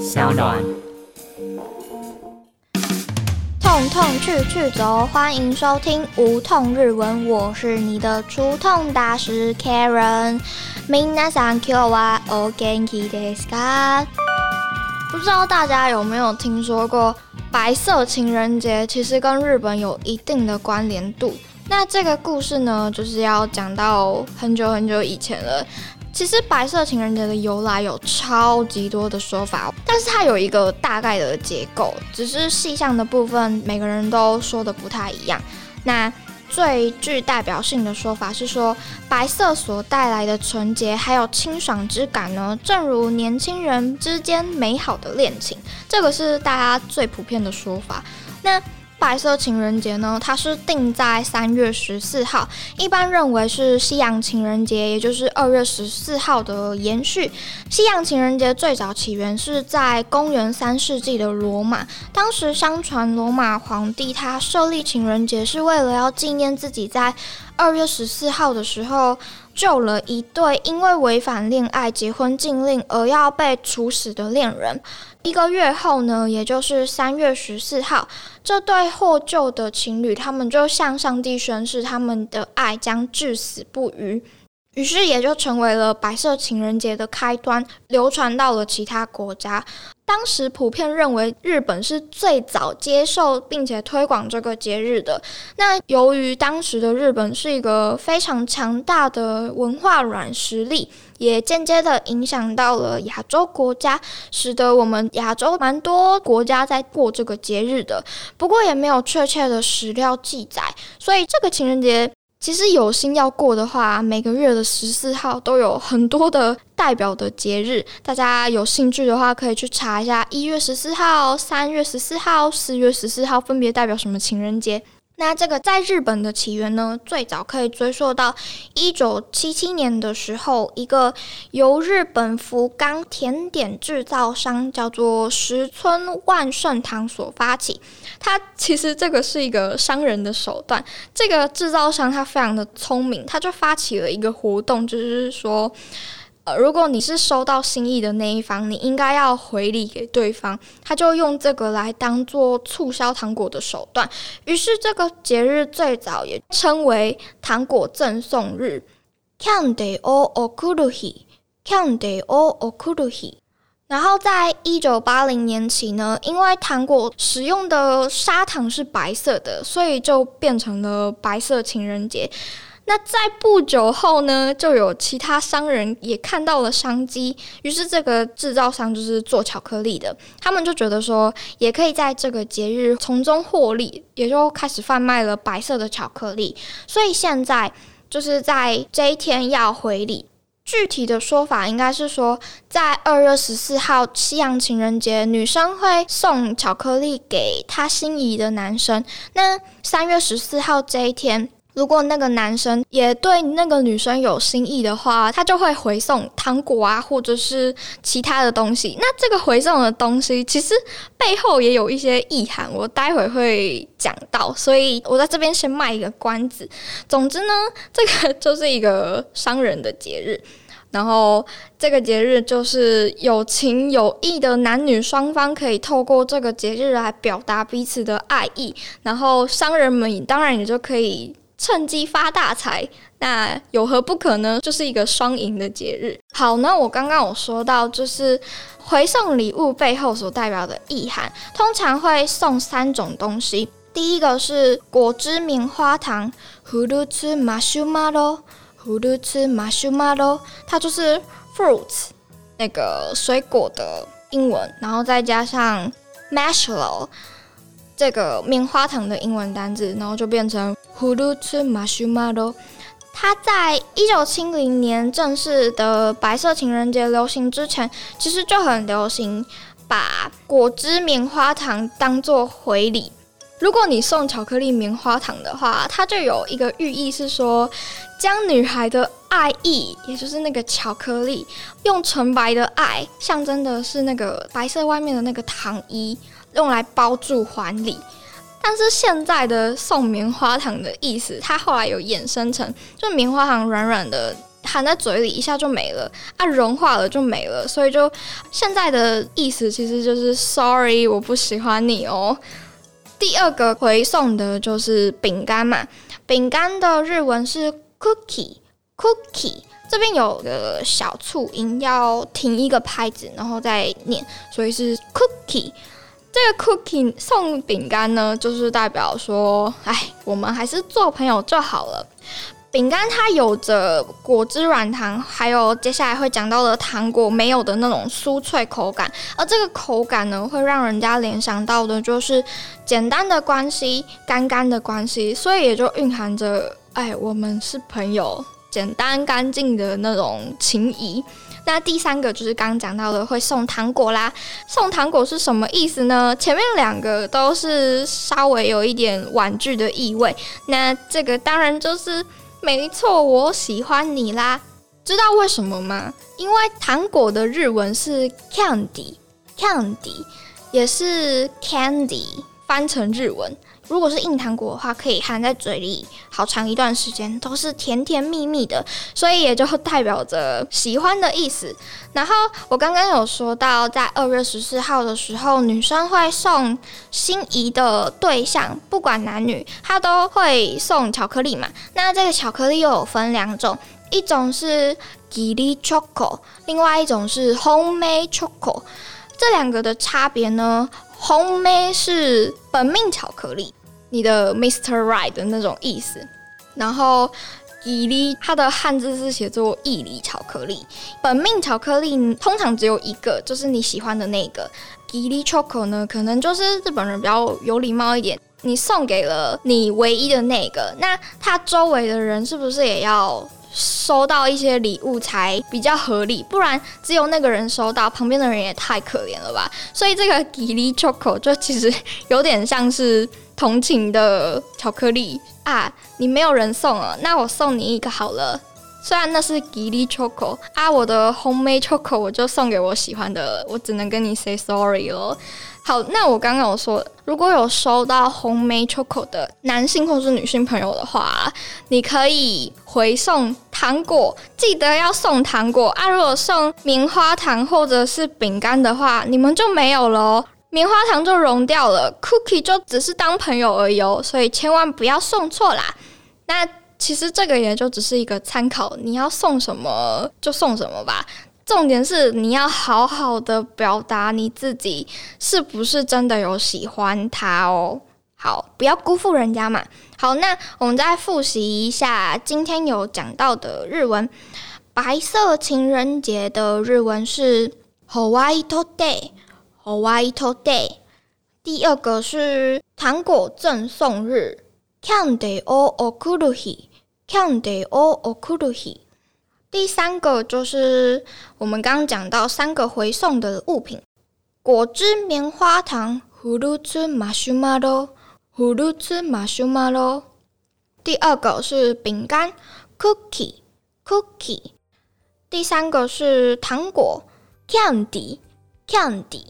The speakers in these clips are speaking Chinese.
小暖。痛痛去去走，欢迎收听无痛日文，我是你的除痛大师 Karen。皆さん今日はお元気ですか？不知道大家有没有听说过白色情人节？其实跟日本有一定的关联度。那这个故事呢，就是要讲到很久很久以前了。 其实白色情人节的由来有超级多的说法，但是它有一个大概的结构，只是细项的部分每个人都说的不太一样。那最具代表性的说法是说，白色所带来的纯洁还有清爽之感呢，正如年轻人之间美好的恋情，这个是大家最普遍的说法。那白色情人节呢，它是定在三月十四号，一般认为是西洋情人节，也就是二月十四号的延续。西洋情人节最早起源是在公元三世纪的罗马，当时相传罗马皇帝他设立情人节是为了要纪念自己在二月十四号的时候救了一对因为违反恋爱结婚禁令而要被处死的恋人。一个月后呢，也就是三月十四号，这对获救的情侣，他们就向上帝宣誓，他们的爱将至死不渝。于是也就成为了白色情人节的开端，流传到了其他国家。当时普遍认为日本是最早接受并且推广这个节日的。那由于当时的日本是一个非常强大的文化软实力，也间接的影响到了亚洲国家，使得我们亚洲蛮多国家在过这个节日的。不过也没有确切的史料记载，所以这个情人节。其实有心要过的话，每个月的十四号都有很多的代表的节日。大家有兴趣的话，可以去查一下一月十四号、三月十四号、四月十四号分别代表什么情人节。那这个在日本的起源呢，最早可以追溯到一九七七年的时候，一个由日本福冈甜点制造商叫做石村万盛堂所发起。它其实这个是一个商人的手段，这个制造商他非常的聪明，他就发起了一个活动，就是说。呃，如果你是收到心意的那一方，你应该要回礼给对方。他就用这个来当做促销糖果的手段。于是这个节日最早也称为糖果赠送日 （Candy o Okuruhi），Candy o Okuruhi。然后在一九八零年起呢，因为糖果使用的砂糖是白色的，所以就变成了白色情人节。那在不久后呢，就有其他商人也看到了商机，于是这个制造商就是做巧克力的，他们就觉得说，也可以在这个节日从中获利，也就开始贩卖了白色的巧克力。所以现在就是在这一天要回礼，具体的说法应该是说，在二月十四号西洋情人节，女生会送巧克力给她心仪的男生。那三月十四号这一天。如果那个男生也对那个女生有心意的话，他就会回送糖果啊，或者是其他的东西。那这个回送的东西其实背后也有一些意涵，我待会会讲到，所以我在这边先卖一个关子。总之呢，这个就是一个商人的节日，然后这个节日就是有情有义的男女双方可以透过这个节日来表达彼此的爱意，然后商人们当然也就可以。趁机发大财，那有何不可呢？就是一个双赢的节日。好，那我刚刚有说到，就是回送礼物背后所代表的意涵，通常会送三种东西。第一个是果汁棉花糖 h u r u t s marshmallow，h u r u t s marshmallow，它就是 fruits 那个水果的英文，然后再加上 Mashmallow。这个棉花糖的英文单字，然后就变成 fruit marshmallow。它在一九七零年正式的白色情人节流行之前，其实就很流行把果汁棉花糖当做回礼。如果你送巧克力棉花糖的话，它就有一个寓意是说，将女孩的爱意，也就是那个巧克力，用纯白的爱，象征的是那个白色外面的那个糖衣。用来包住还礼，但是现在的送棉花糖的意思，它后来有衍生成，就棉花糖软软的含在嘴里一下就没了啊，融化了就没了。所以就现在的意思其实就是 “sorry，我不喜欢你哦”。第二个回送的就是饼干嘛，饼干的日文是 “cookie”，cookie。这边有个小促音，要停一个拍子，然后再念，所以是 cookie。这个 cookie 送饼干呢，就是代表说，哎，我们还是做朋友就好了。饼干它有着果汁软糖，还有接下来会讲到的糖果没有的那种酥脆口感，而这个口感呢，会让人家联想到的就是简单的关系、干干的关系，所以也就蕴含着，哎，我们是朋友。简单干净的那种情谊。那第三个就是刚刚讲到的会送糖果啦。送糖果是什么意思呢？前面两个都是稍微有一点婉拒的意味。那这个当然就是没错，我喜欢你啦。知道为什么吗？因为糖果的日文是 candy，candy 也是 candy，翻成日文。如果是硬糖果的话，可以含在嘴里好长一段时间，都是甜甜蜜蜜的，所以也就代表着喜欢的意思。然后我刚刚有说到，在二月十四号的时候，女生会送心仪的对象，不管男女，她都会送巧克力嘛。那这个巧克力又有分两种，一种是 Gili Choco，另外一种是 Homemade Choco。这两个的差别呢，Homemade 是本命巧克力。你的 Mr. Right 的那种意思，然后伊梨它的汉字是写作伊梨巧克力，本命巧克力通常只有一个，就是你喜欢的那个。伊梨 choco 呢，可能就是日本人比较有礼貌一点，你送给了你唯一的那个，那他周围的人是不是也要？收到一些礼物才比较合理，不然只有那个人收到，旁边的人也太可怜了吧。所以这个 Gili Choco 就其实有点像是同情的巧克力啊，你没有人送了，那我送你一个好了。虽然那是 Gili Choco 啊，我的 Homemade Choco 我就送给我喜欢的，我只能跟你 say sorry 了。好，那我刚刚有说，如果有收到红莓 chocolate 的男性或是女性朋友的话，你可以回送糖果，记得要送糖果啊。如果送棉花糖或者是饼干的话，你们就没有了，棉花糖就融掉了，cookie 就只是当朋友而已哦，所以千万不要送错啦。那其实这个也就只是一个参考，你要送什么就送什么吧。重点是你要好好的表达你自己是不是真的有喜欢他哦。好，不要辜负人家嘛。好，那我们再复习一下今天有讲到的日文。白色情人节的日文是 Hawaii to day，Hawaii to day。第二个是糖果赠送日，Candy o Okuruhi，Candy o Okuruhi。第三个就是我们刚刚讲到三个回送的物品：果汁、棉花糖、葫芦汁、马修马罗、葫芦汁、马修马罗。第二个是饼干，cookie，cookie。第三个是糖果，candy，candy。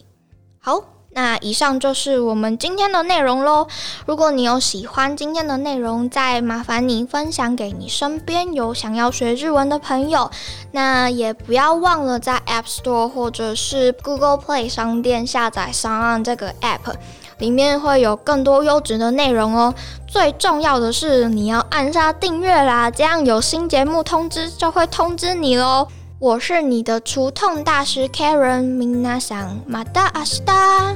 好。那以上就是我们今天的内容喽。如果你有喜欢今天的内容，再麻烦你分享给你身边有想要学日文的朋友。那也不要忘了在 App Store 或者是 Google Play 商店下载上岸这个 App，里面会有更多优质的内容哦。最重要的是你要按下订阅啦，这样有新节目通知就会通知你喽。我是你的除痛大师 Karen，Minasan，马达阿西达。